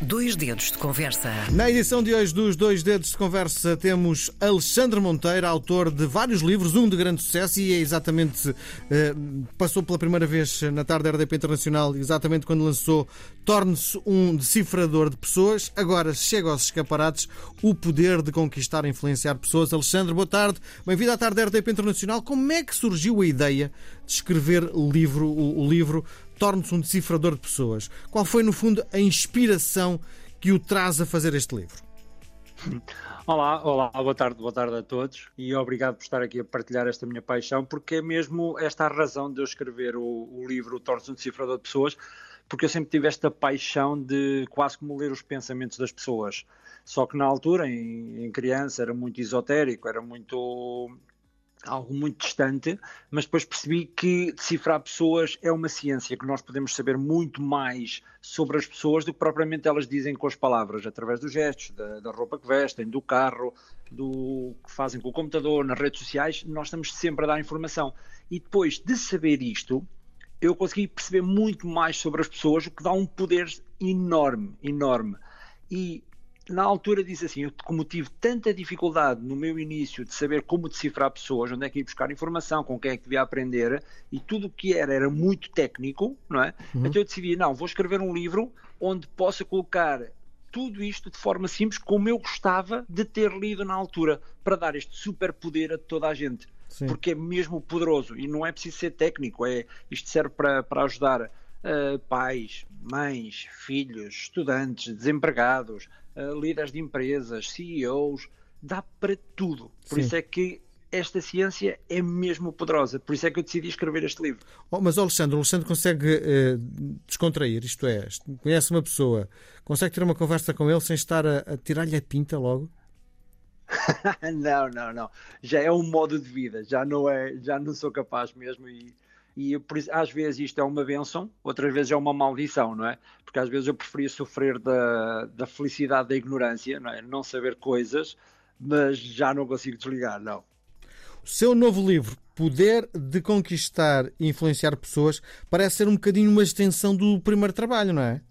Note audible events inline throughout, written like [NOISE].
Dois dedos de conversa. Na edição de hoje dos Dois Dedos de Conversa temos Alexandre Monteiro, autor de vários livros, um de grande sucesso e é exatamente eh, passou pela primeira vez na tarde da RDP Internacional, exatamente quando lançou Torne-se um decifrador de pessoas. Agora chega aos escaparates o poder de conquistar e influenciar pessoas. Alexandre, boa tarde. Bem-vindo à tarde da RDP Internacional. Como é que surgiu a ideia de escrever livro, o, o livro torne-se um decifrador de pessoas. Qual foi, no fundo, a inspiração que o traz a fazer este livro? Olá, olá, boa tarde, boa tarde a todos e obrigado por estar aqui a partilhar esta minha paixão, porque é mesmo esta a razão de eu escrever o, o livro Torne-se um Decifrador de Pessoas, porque eu sempre tive esta paixão de quase como ler os pensamentos das pessoas. Só que na altura, em, em criança, era muito esotérico, era muito algo muito distante, mas depois percebi que decifrar pessoas é uma ciência, que nós podemos saber muito mais sobre as pessoas do que propriamente elas dizem com as palavras, através dos gestos, da, da roupa que vestem, do carro, do que fazem com o computador, nas redes sociais, nós estamos sempre a dar informação. E depois de saber isto, eu consegui perceber muito mais sobre as pessoas, o que dá um poder enorme, enorme. E na altura disse assim, eu, como tive tanta dificuldade no meu início de saber como decifrar pessoas, onde é que ia buscar informação, com quem é que devia aprender, e tudo o que era era muito técnico, não é? Uhum. Então eu decidi, não, vou escrever um livro onde possa colocar tudo isto de forma simples, como eu gostava de ter lido na altura, para dar este super poder a toda a gente. Sim. Porque é mesmo poderoso e não é preciso ser técnico, é, isto serve para, para ajudar uh, pais, mães, filhos, estudantes, desempregados, uh, líderes de empresas, CEOs, dá para tudo. Por Sim. isso é que esta ciência é mesmo poderosa. Por isso é que eu decidi escrever este livro. Oh, mas, Alexandre, o Alexandre consegue uh, descontrair, isto é, conhece uma pessoa, consegue ter uma conversa com ele sem estar a, a tirar-lhe a pinta logo? [LAUGHS] não, não, não. Já é um modo de vida, já não é, já não sou capaz mesmo e e às vezes isto é uma benção, outras vezes é uma maldição, não é? Porque às vezes eu preferia sofrer da, da felicidade da ignorância, não é? Não saber coisas, mas já não consigo desligar, não. O seu novo livro, Poder de Conquistar e Influenciar Pessoas, parece ser um bocadinho uma extensão do primeiro trabalho, não é?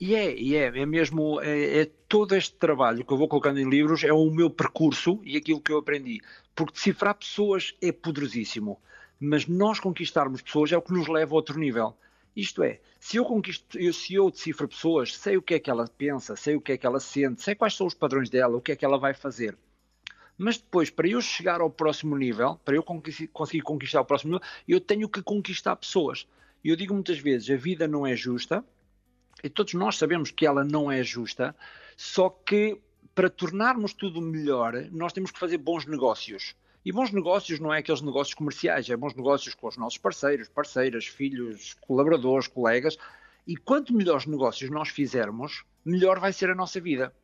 E é, e é, é mesmo, é, é, todo este trabalho que eu vou colocando em livros é o meu percurso e aquilo que eu aprendi. Porque decifrar pessoas é poderosíssimo mas nós conquistarmos pessoas é o que nos leva a outro nível. Isto é, se eu conquisto, se eu decifro pessoas, sei o que é que ela pensa, sei o que é que ela sente, sei quais são os padrões dela, o que é que ela vai fazer. Mas depois, para eu chegar ao próximo nível, para eu conseguir conquistar o próximo nível, eu tenho que conquistar pessoas. E eu digo muitas vezes, a vida não é justa, e todos nós sabemos que ela não é justa, só que para tornarmos tudo melhor, nós temos que fazer bons negócios. E bons negócios não é aqueles negócios comerciais, é bons negócios com os nossos parceiros, parceiras, filhos, colaboradores, colegas. E quanto melhores negócios nós fizermos, melhor vai ser a nossa vida.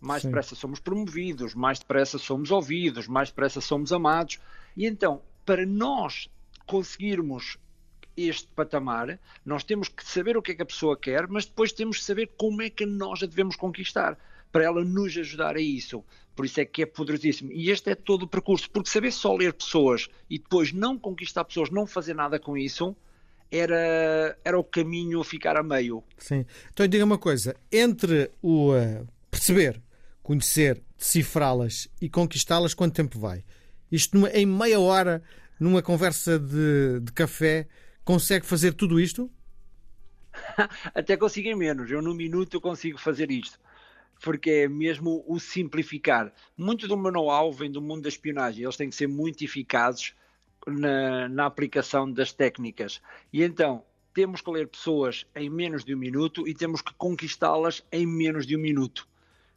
Mais Sim. depressa somos promovidos, mais depressa somos ouvidos, mais depressa somos amados. E então, para nós conseguirmos este patamar, nós temos que saber o que é que a pessoa quer, mas depois temos que saber como é que nós a devemos conquistar para ela nos ajudar a isso. Por isso é que é poderosíssimo. E este é todo o percurso, porque saber só ler pessoas e depois não conquistar pessoas, não fazer nada com isso, era, era o caminho a ficar a meio. Sim. Então diga uma coisa: entre o uh, perceber, conhecer, decifrá-las e conquistá-las, quanto tempo vai? Isto numa, em meia hora, numa conversa de, de café, consegue fazer tudo isto? [LAUGHS] Até consigo em menos. Eu, num minuto, consigo fazer isto porque é mesmo o simplificar. Muito do meu know-how vem do mundo da espionagem, eles têm que ser muito eficazes na, na aplicação das técnicas. E então, temos que ler pessoas em menos de um minuto e temos que conquistá-las em menos de um minuto.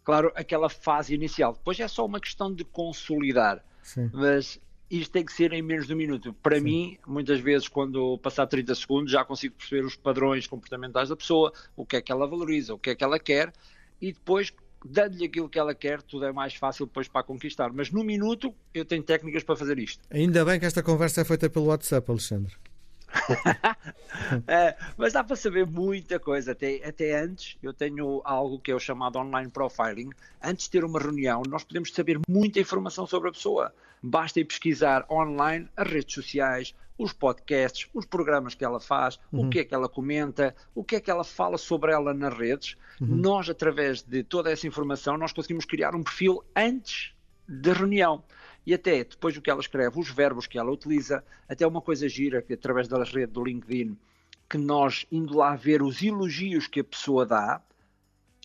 Claro, aquela fase inicial. Depois é só uma questão de consolidar. Sim. Mas isto tem que ser em menos de um minuto. Para Sim. mim, muitas vezes, quando passar 30 segundos, já consigo perceber os padrões comportamentais da pessoa, o que é que ela valoriza, o que é que ela quer, e depois dando-lhe aquilo que ela quer, tudo é mais fácil depois para conquistar. Mas no minuto eu tenho técnicas para fazer isto. Ainda bem que esta conversa é feita pelo WhatsApp, Alexandre. [LAUGHS] é, mas dá para saber muita coisa. Até, até antes, eu tenho algo que é o chamado online profiling. Antes de ter uma reunião, nós podemos saber muita informação sobre a pessoa. Basta ir pesquisar online as redes sociais, os podcasts, os programas que ela faz, uhum. o que é que ela comenta, o que é que ela fala sobre ela nas redes. Uhum. Nós, através de toda essa informação, nós conseguimos criar um perfil antes da reunião. E até depois do que ela escreve, os verbos que ela utiliza, até uma coisa gira que através das redes do LinkedIn, que nós indo lá ver os elogios que a pessoa dá,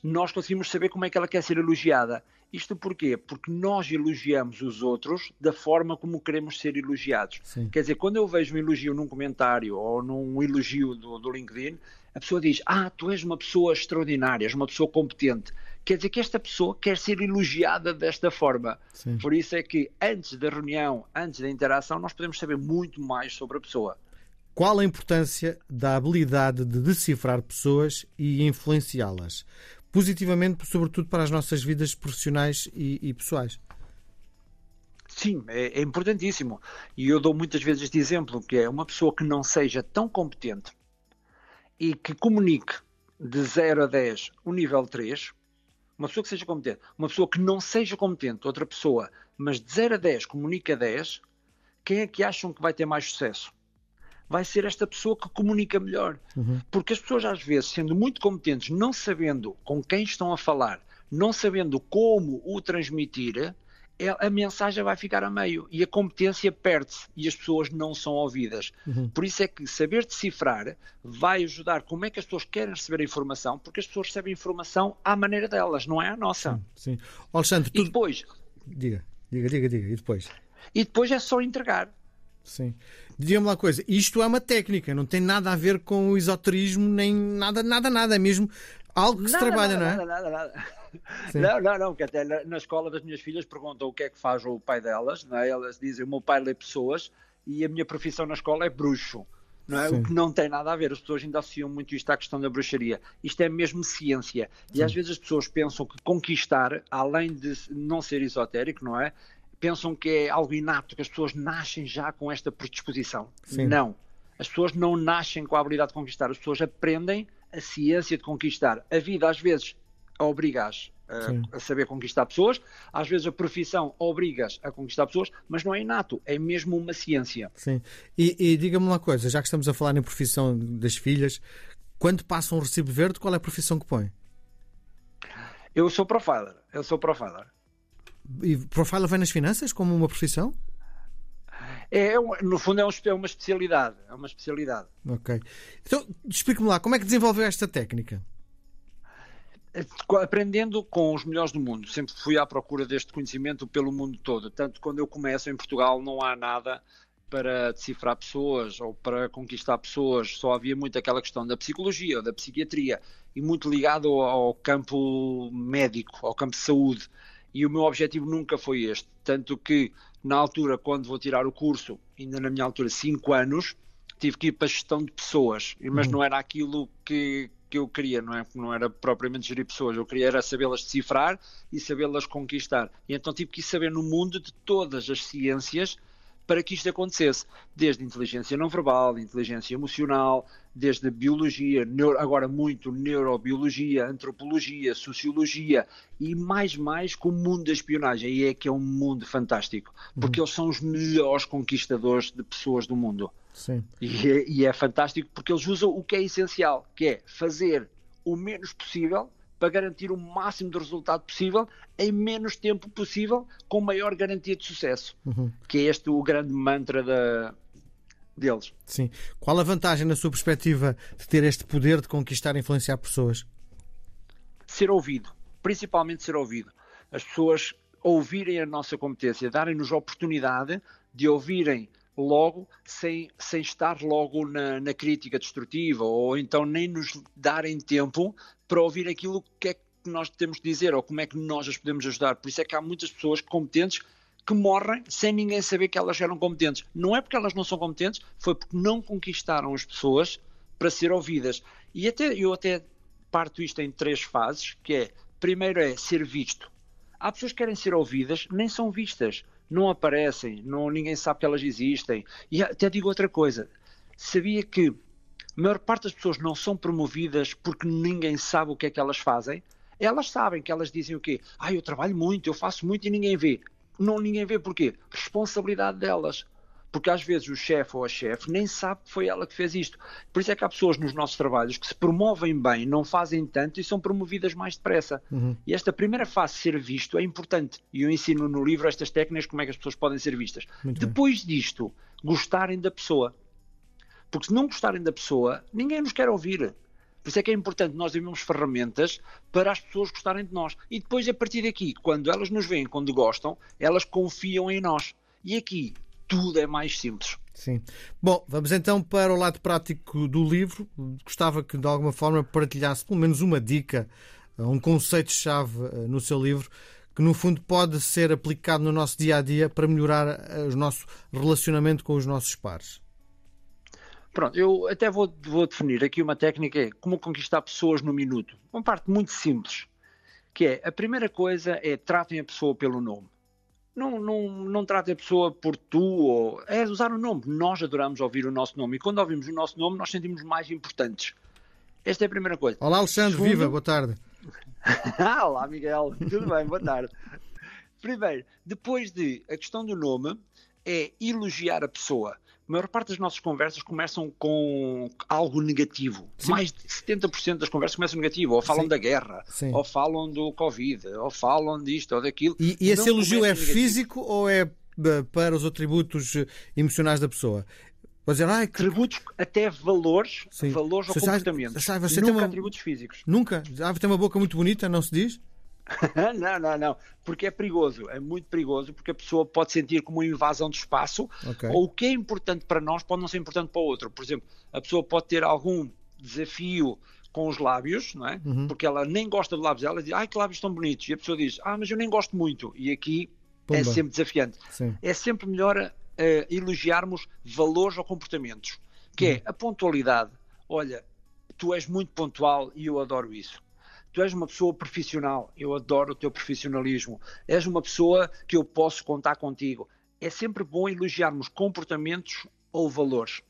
nós conseguimos saber como é que ela quer ser elogiada. Isto porquê? Porque nós elogiamos os outros da forma como queremos ser elogiados. Sim. Quer dizer, quando eu vejo um elogio num comentário ou num elogio do, do LinkedIn, a pessoa diz: Ah, tu és uma pessoa extraordinária, és uma pessoa competente. Quer dizer que esta pessoa quer ser elogiada desta forma. Sim. Por isso é que antes da reunião, antes da interação, nós podemos saber muito mais sobre a pessoa. Qual a importância da habilidade de decifrar pessoas e influenciá-las? Positivamente, sobretudo para as nossas vidas profissionais e, e pessoais. Sim, é, é, importantíssimo. E eu dou muitas vezes este exemplo, que é uma pessoa que não seja tão competente e que comunique de 0 a 10 o nível 3, uma pessoa que seja competente, uma pessoa que não seja competente, outra pessoa, mas de 0 a 10 comunica 10, quem é que acham que vai ter mais sucesso? Vai ser esta pessoa que comunica melhor. Uhum. Porque as pessoas, às vezes, sendo muito competentes, não sabendo com quem estão a falar, não sabendo como o transmitir, é, a mensagem vai ficar a meio e a competência perde-se e as pessoas não são ouvidas. Uhum. Por isso é que saber decifrar vai ajudar como é que as pessoas querem receber a informação, porque as pessoas recebem informação à maneira delas, não é à nossa. Sim. sim. Alexandre, tu... E depois. Diga, diga, diga, diga. E depois? E depois é só entregar. Sim. Diga-me uma coisa, isto é uma técnica, não tem nada a ver com o esoterismo, nem nada, nada, nada, é mesmo algo que nada, se trabalha, nada, não é? Nada, nada, nada. Não, não, não, porque até na escola das minhas filhas perguntam o que é que faz o pai delas, não é? elas dizem o meu pai lê pessoas e a minha profissão na escola é bruxo. Não é? O que não tem nada a ver, as pessoas ainda associam muito isto à questão da bruxaria. Isto é mesmo ciência. E Sim. às vezes as pessoas pensam que conquistar, além de não ser esotérico, não é? Pensam que é algo inato, que as pessoas nascem já com esta predisposição. Sim. Não. As pessoas não nascem com a habilidade de conquistar, as pessoas aprendem a ciência de conquistar. A vida, às vezes, obriga-as a, a, saber conquistar pessoas, às vezes a profissão obriga-as a conquistar pessoas, mas não é inato, é mesmo uma ciência. Sim. E, e diga-me uma coisa, já que estamos a falar em profissão das filhas, quando passa um recibo verde, qual é a profissão que põe? Eu sou profiler, eu sou profiler. E profiler vem nas finanças como uma profissão? É, é no fundo é, é uma especialidade. É uma especialidade. Ok. Então, explique-me lá, como é que desenvolveu esta técnica? Aprendendo com os melhores do mundo. Sempre fui à procura deste conhecimento pelo mundo todo. Tanto quando eu começo em Portugal não há nada para decifrar pessoas ou para conquistar pessoas, só havia muito aquela questão da psicologia ou da psiquiatria e muito ligado ao, ao campo médico, ao campo de saúde e o meu objetivo nunca foi este. Tanto que, na altura, quando vou tirar o curso, ainda na minha altura, 5 anos, tive que ir para a gestão de pessoas, mas uhum. não era aquilo que, que eu queria, não, é? não era propriamente gerir pessoas, eu queria era sabê-las decifrar e sabê-las conquistar. E então tive que saber no mundo de todas as ciências para que isto acontecesse, desde inteligência não verbal, inteligência emocional, desde biologia, neuro, agora muito neurobiologia, antropologia, sociologia e mais mais com o mundo da espionagem. E é que é um mundo fantástico, porque uhum. eles são os melhores conquistadores de pessoas do mundo. Sim. E, é, e é fantástico porque eles usam o que é essencial, que é fazer o menos possível para garantir o máximo de resultado possível em menos tempo possível, com maior garantia de sucesso. Uhum. Que é este o grande mantra da, deles. Sim. Qual a vantagem, na sua perspectiva, de ter este poder de conquistar e influenciar pessoas? Ser ouvido. Principalmente ser ouvido. As pessoas ouvirem a nossa competência, darem-nos a oportunidade de ouvirem logo sem, sem estar logo na, na, crítica destrutiva ou então nem nos darem tempo para ouvir aquilo que é que nós temos de dizer ou como é que nós as podemos ajudar. Por isso é que há muitas pessoas competentes que morrem sem ninguém saber que elas eram competentes. Não é porque elas não são competentes, foi porque não conquistaram as pessoas para ser ouvidas. E até eu até parto isto em três fases, que é, primeiro é ser visto. Há pessoas que querem ser ouvidas, nem são vistas não aparecem, não, ninguém sabe que elas existem. E até digo outra coisa: sabia que a maior parte das pessoas não são promovidas porque ninguém sabe o que é que elas fazem? Elas sabem que elas dizem o quê? Ah, eu trabalho muito, eu faço muito e ninguém vê. Não, ninguém vê porquê? Responsabilidade delas. porque às vezes o chefe ou a chefe nem sabe que foi ela que fez isto. Por isso é que há pessoas nos nossos trabalhos que se promovem bem, não fazem tanto e são promovidas mais depressa. Uhum. E esta primeira fase de ser visto é importante. E eu ensino no livro estas técnicas, como é que as pessoas podem ser vistas. Muito Depois bem. disto, gostarem da pessoa. Porque se não gostarem da pessoa, ninguém nos quer ouvir. Por isso é que é importante nós termos ferramentas para as pessoas gostarem de nós. E depois, a partir daqui, quando elas nos veem, quando gostam, elas confiam em nós. E aqui, tudo é mais simples. Sim. Bom, vamos então para o lado prático do livro. Gostava que de alguma forma partilhasse pelo menos uma dica, um conceito-chave eh, no seu livro que no fundo pode ser aplicado no nosso dia a dia para melhorar eh, o nosso relacionamento com os nossos pares. Pronto, eu até vou, vou definir aqui uma técnica é como conquistar pessoas no minuto. Uma parte muito simples, que é a primeira coisa é tratem a pessoa pelo nome não, não, não trate a pessoa por tu, ou, é usar o nome. Nós adoramos ouvir o nosso nome e quando ouvimos o nosso nome nós sentimos mais importantes. Esta é a primeira coisa. Olá, Alexandre, Segundo... viva, boa tarde. [LAUGHS] Olá, Miguel, tudo bem, boa tarde. Primeiro, depois de a questão do nome, é elogiar a pessoa a maior parte das nossas conversas começam com algo negativo. Sim. Mais de 70% das conversas começam negativo. Ou falam Sim. da guerra, Sim. ou falam do Covid, ou falam disto ou daquilo. E, e esse elogio é negativo. físico ou é eh, para os atributos eh, emocionais da pessoa? Dizer, ah, que... Atributos, até valores, valores ou comportamentos. Sabe, você nunca uma... atributos físicos. Nunca? Ah, tem uma boca muito bonita, não se diz? [LAUGHS] não, não, não. Porque é perigoso, é muito perigoso, porque a pessoa pode sentir como uma invasão de espaço, okay. ou o que é importante para nós pode não ser importante para o outro. Por exemplo, a pessoa pode ter algum desafio com os lábios, não é? Uhum. Porque ela nem gosta de lábios, ela diz, ai que lábios tão bonitos, e a pessoa diz, ah, mas eu nem gosto muito, e aqui é Pumba. é sempre desafiante. Sim. É sempre melhor uh, elogiarmos valores ou comportamentos, que é uhum. é a pontualidade. Olha, tu és muito pontual e eu adoro isso tu és uma pessoa profissional, eu adoro o teu profissionalismo, és uma pessoa que eu posso contar contigo. É sempre bom elogiarmos comportamentos ou valores.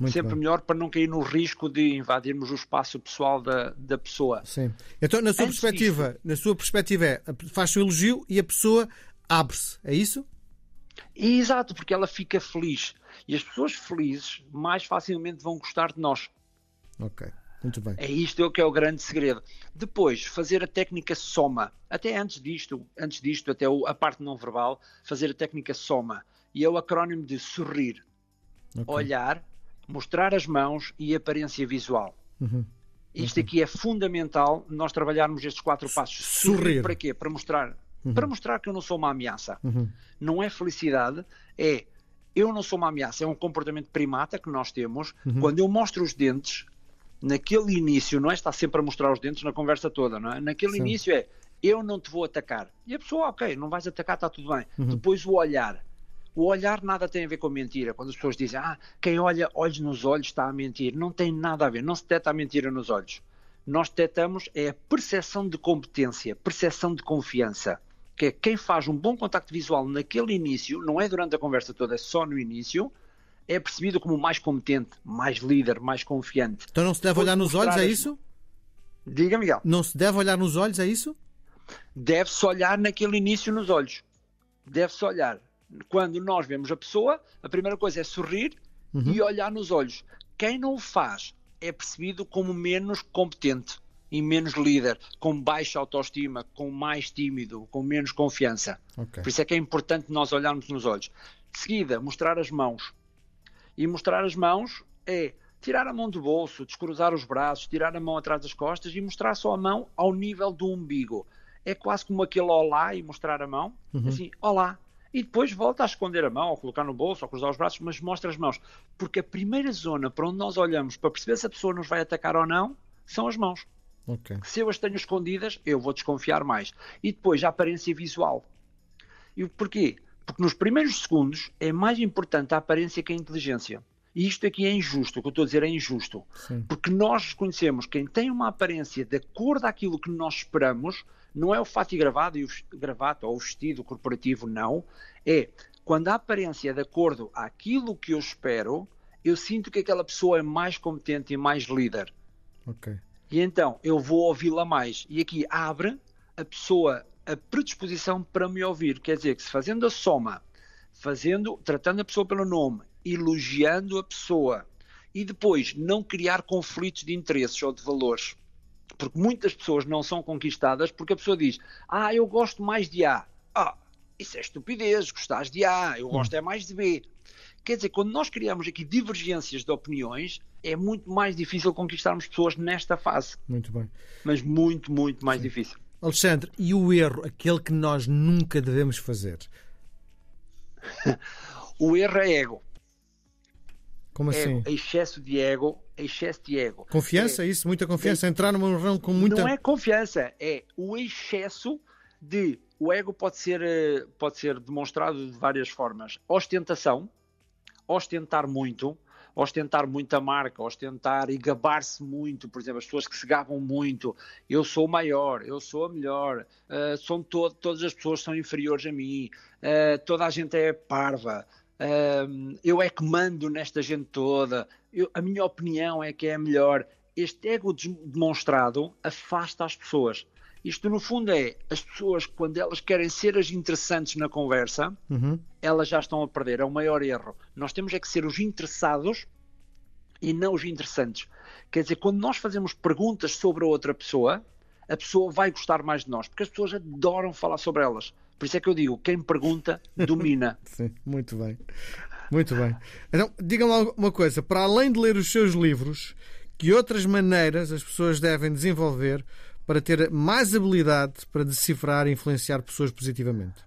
Muito sempre bem. melhor para não cair no risco de invadirmos o espaço pessoal da, da pessoa. Sim. Então, na sua Antes perspectiva, disto, na sua perspectiva é, faz o elogio e a pessoa abre-se, é isso? Exato, porque ela fica feliz. E as pessoas felizes mais facilmente vão gostar de nós. Ok. Muito bem. É isto que é o grande segredo. Depois, fazer a técnica soma. Até antes disto, antes disto, até a parte não verbal, fazer a técnica soma. E é o acrónimo de sorrir, okay. olhar, mostrar as mãos e aparência visual. Uhum. Isto aqui é fundamental nós trabalharmos estes quatro passos. Sorrir. sorrir para quê? Para mostrar, uhum. para mostrar que eu não sou uma ameaça. Uhum. Não é felicidade, é eu não sou uma ameaça, é um comportamento primata que nós temos. Uhum. Quando eu mostro os dentes, naquele início, não é estar sempre a mostrar os dentes na conversa toda, não é? Naquele Sim. início é eu não te vou atacar. E a pessoa, ok, não vais atacar, está tudo bem. Uhum. Depois o olhar. O olhar nada tem a ver com mentira. Quando as pessoas dizem, ah, quem olha olhos nos olhos está a mentir. Não tem nada a ver. Não se detecta a mentira nos olhos. Nós detectamos é a percepção de competência, percepção de confiança. Que é quem faz um bom contacto visual naquele início, não é durante a conversa toda, é só no início, é percebido como mais competente, mais líder, mais confiante. Então não se deve olhar nos olhos, é isso? Diga, Miguel. Não se deve olhar nos olhos, é isso? Deve-se olhar naquele início nos olhos. Deve-se olhar. Quando nós vemos a pessoa, a primeira coisa é sorrir uhum. e olhar nos olhos. Quem não o faz é percebido como menos competente e menos líder, com baixa autoestima, com mais tímido, com menos confiança. Okay. Por isso é que é importante nós olharmos nos olhos. De seguida, mostrar as mãos. E mostrar as mãos é tirar a mão do bolso, descruzar os braços, tirar a mão atrás das costas e mostrar só a mão ao nível do umbigo. É quase como aquele olá e mostrar a mão, uhum. assim, olá. E depois volta a esconder a mão, ou colocar no bolso, ou cruzar os braços, mas mostra as mãos. Porque a primeira zona para onde nós olhamos para perceber se a pessoa nos vai atacar ou não são as mãos. Okay. Se eu as tenho escondidas, eu vou desconfiar mais. E depois a aparência visual. E porquê? Porque nos primeiros segundos é mais importante a aparência que a inteligência. E isto aqui é injusto, o que eu estou a dizer é injusto. Sim. Porque nós reconhecemos quem tem uma aparência de acordo àquilo que nós esperamos, não é o fato e gravado e o gravata ou o vestido corporativo, não. É quando a aparência é de acordo àquilo que eu espero, eu sinto que aquela pessoa é mais competente e mais líder. Okay. E então eu vou ouvi-la mais. E aqui abre a pessoa a predisposição para me ouvir. Quer dizer que se fazendo a soma, fazendo, tratando a pessoa pelo nome elogiando a pessoa e depois não criar conflitos de interesses ou de valores. Porque muitas pessoas não são conquistadas porque a pessoa diz: Ah, eu gosto mais de A. Ah, isso é estupidez, gostas de A, eu gosto é mais de B. Quer dizer, quando nós criamos aqui divergências de opiniões, é muito mais difícil conquistarmos pessoas nesta fase. Muito bem. Mas muito, muito mais Sim. difícil. Alexandre, e o erro, aquele que nós nunca devemos fazer? [LAUGHS] o erro é ego. Como assim? Ego, excesso de ego, excesso de ego. Confiança, é, isso? Muita confiança? É, Entrar numa reunião com muita... Não é confiança, é o excesso de... O ego pode ser, eh, pode ser demonstrado de várias formas. Ostentação, ostentar muito, ostentar muito a marca, ostentar e gabar-se muito, por exemplo, as pessoas que se gabam muito, eu sou o maior, eu sou a melhor, uh, são to todas as pessoas são inferiores a mim, uh, toda a gente é parva, uh, eu é que mando nesta gente toda, eu, a minha opinião é que é a melhor. Este ego demonstrado afasta as pessoas. Isto, no fundo, é as pessoas, quando elas querem ser as interessantes na conversa, uhum. elas já estão a perder. É o maior erro. Nós temos é que ser os interessados e não os interessantes. Quer dizer, quando nós fazemos perguntas sobre a outra pessoa, a pessoa vai gostar mais de nós, porque as pessoas adoram falar sobre elas. Por isso é que eu digo: quem pergunta, domina. [LAUGHS] Sim, muito bem. Muito bem. Então, diga-me uma coisa: para além de ler os seus livros, que outras maneiras as pessoas devem desenvolver para ter mais habilidade para decifrar e influenciar pessoas positivamente?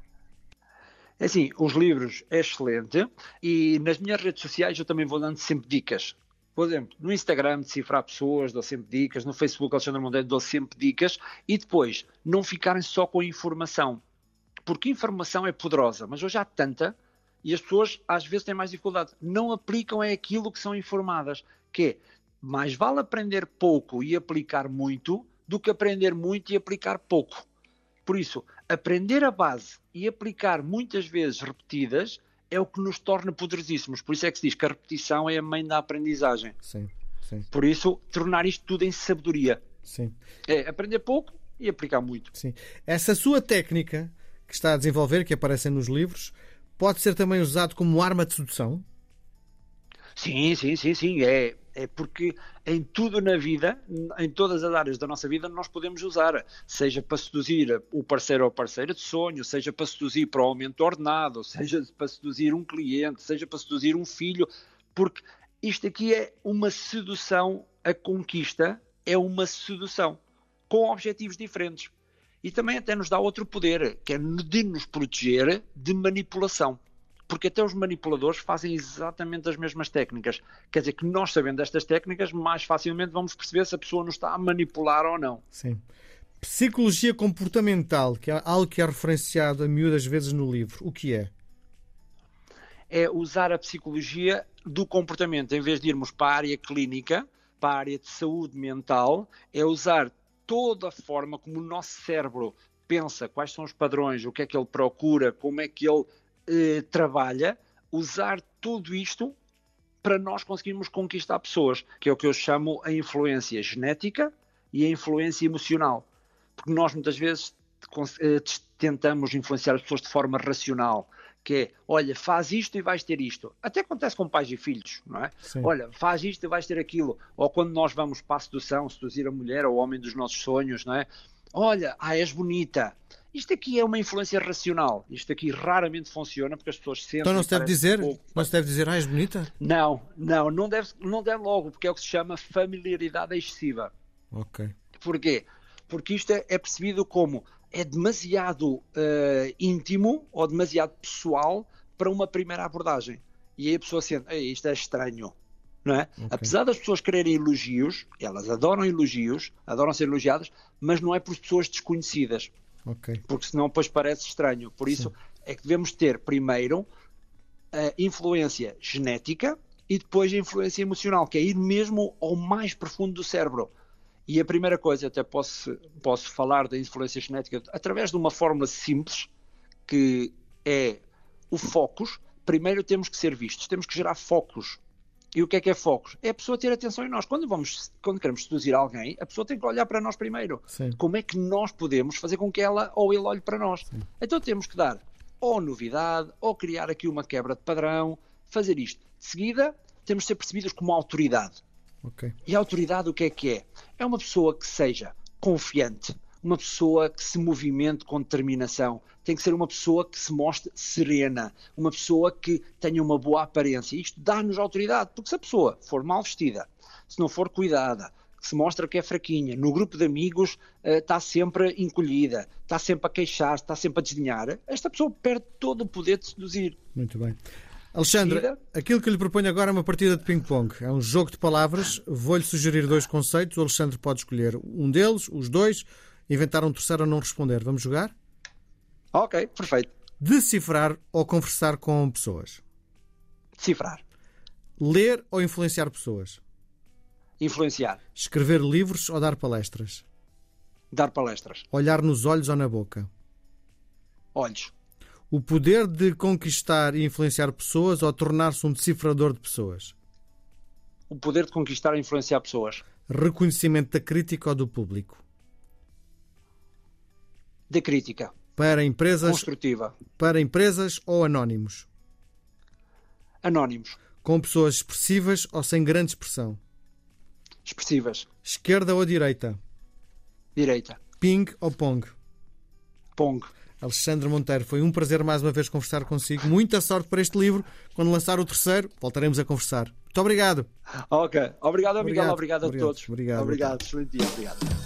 É assim, os livros é excelente e nas minhas redes sociais eu também vou dando sempre dicas. Por exemplo, no Instagram, decifrar pessoas, dou sempre dicas. No Facebook, Alexandre Monteiro, dou sempre dicas. E depois, não ficarem só com a informação. Porque informação é poderosa, mas hoje há tanta e as pessoas às vezes têm mais dificuldade. Não aplicam é aquilo que são informadas. Que é, mais vale aprender pouco e aplicar muito do que aprender muito e aplicar pouco. Por isso, aprender a base e aplicar muitas vezes repetidas é o que nos torna poderosíssimos. Por isso é que se diz que a repetição é a mãe da aprendizagem. Sim, sim. Por isso, tornar isto tudo em sabedoria. Sim. É aprender pouco e aplicar muito. Sim. Essa sua técnica que está a desenvolver, que aparece nos livros, pode ser também usado como arma de sedução? Sim, sim, sim, sim. É, é porque em tudo na vida, em todas as áreas da nossa vida, nós podemos usar, seja para seduzir o parceiro ou parceira de sonho, seja para seduzir para o aumento ordenado, seja para seduzir um cliente, seja para seduzir um filho, porque isto aqui é uma sedução, a conquista é uma sedução, com objetivos diferentes. E também até nos dá outro poder, que é de nos proteger de manipulação porque até os manipuladores fazem exatamente as mesmas técnicas. Quer dizer que nós, sabendo destas técnicas, mais facilmente vamos perceber se a pessoa nos está a manipular ou não. Sim. Psicologia comportamental, que é algo que é referenciado a miúdas vezes no livro, o que é? É usar a psicologia do comportamento, em vez de irmos para a área clínica, para a área de saúde mental, é usar toda a forma como o nosso cérebro pensa, quais são os padrões, o que é que ele procura, como é que ele eh, trabalha usar tudo isto para nós conseguirmos conquistar pessoas, que é o que eu chamo a influência genética e a influência emocional. Porque nós muitas vezes eh, tentamos influenciar as pessoas de forma racional, que é, olha, faz isto e vais ter isto. Até acontece com pais e filhos, não é? Sim. Olha, faz isto e vais ter aquilo. Ou quando nós vamos para a sedução, seduzir a mulher ou o homem dos nossos sonhos, não é? Olha, ah, és bonita. Isto aqui é uma influência racional. Isto aqui raramente funciona porque as pessoas sentem. Então não se deve dizer, pouco. não se deve dizer, ah, és bonita? Não, não, não deve, não deve logo, porque é o que se chama familiaridade excessiva. Ok. Porquê? Porque isto é, é percebido como é demasiado uh, íntimo ou demasiado pessoal para uma primeira abordagem. E aí a pessoa sente, isto é estranho. Não é? Okay. Apesar das pessoas quererem elogios, elas adoram elogios, adoram ser elogiadas, mas não é por pessoas desconhecidas. Okay. Porque senão depois parece estranho. Por isso Sim. é que devemos ter primeiro a influência genética e depois a influência emocional, que é ir mesmo ao mais profundo do cérebro. E a primeira coisa, até posso, posso falar da influência genética através de uma fórmula simples, que é o focus. Primeiro temos que ser vistos, temos que gerar focos e o que é que é focos? É a pessoa ter atenção em nós. Quando, vamos, quando queremos seduzir alguém, a pessoa tem que olhar para nós primeiro. Sim. Como é que nós podemos fazer com que ela ou ele olhe para nós? Sim. Então temos que dar ou novidade, ou criar aqui uma quebra de padrão, fazer isto. De seguida, temos de ser percebidos como autoridade. Okay. E a autoridade o que é que é? É uma pessoa que seja confiante, uma pessoa que se movimente com determinação, tem que ser uma pessoa que se mostre serena, uma pessoa que tenha uma boa aparência. Isto dá-nos autoridade, porque se a pessoa for mal vestida, se não for cuidada, que se mostra que é fraquinha, no grupo de amigos uh, está sempre encolhida, está sempre a queixar, está sempre a desdenhar, esta pessoa perde todo o poder de seduzir. Muito bem. Alexandre, aquilo que lhe proponho agora é uma partida de ping-pong. É um jogo de palavras. Vou-lhe sugerir dois conceitos. O Alexandre pode escolher um deles, os dois, inventar um terceiro ou não responder. Vamos jogar? Ok, perfeito. Decifrar ou conversar com pessoas? Decifrar. Ler ou influenciar pessoas? Influenciar. Escrever livros ou dar palestras? Dar palestras. Olhar nos olhos ou na boca? Olhos. O poder de conquistar e influenciar pessoas ou tornar-se um decifrador de pessoas? O poder de conquistar e influenciar pessoas. Reconhecimento da crítica ou do público? Da crítica. Para empresas. Construtiva. Para empresas ou anónimos? Anónimos. Com pessoas expressivas ou sem grande expressão? Expressivas. Esquerda ou direita? Direita. Ping ou pong? Pong. Alexandre Monteiro, foi um prazer mais uma vez conversar consigo. Muita sorte para este livro. Quando lançar o terceiro, voltaremos a conversar. Muito obrigado. Ok. Obrigado, Miguel. Obrigado, obrigado a obrigado, todos. Obrigado. Obrigado. Excelente dia. Obrigado.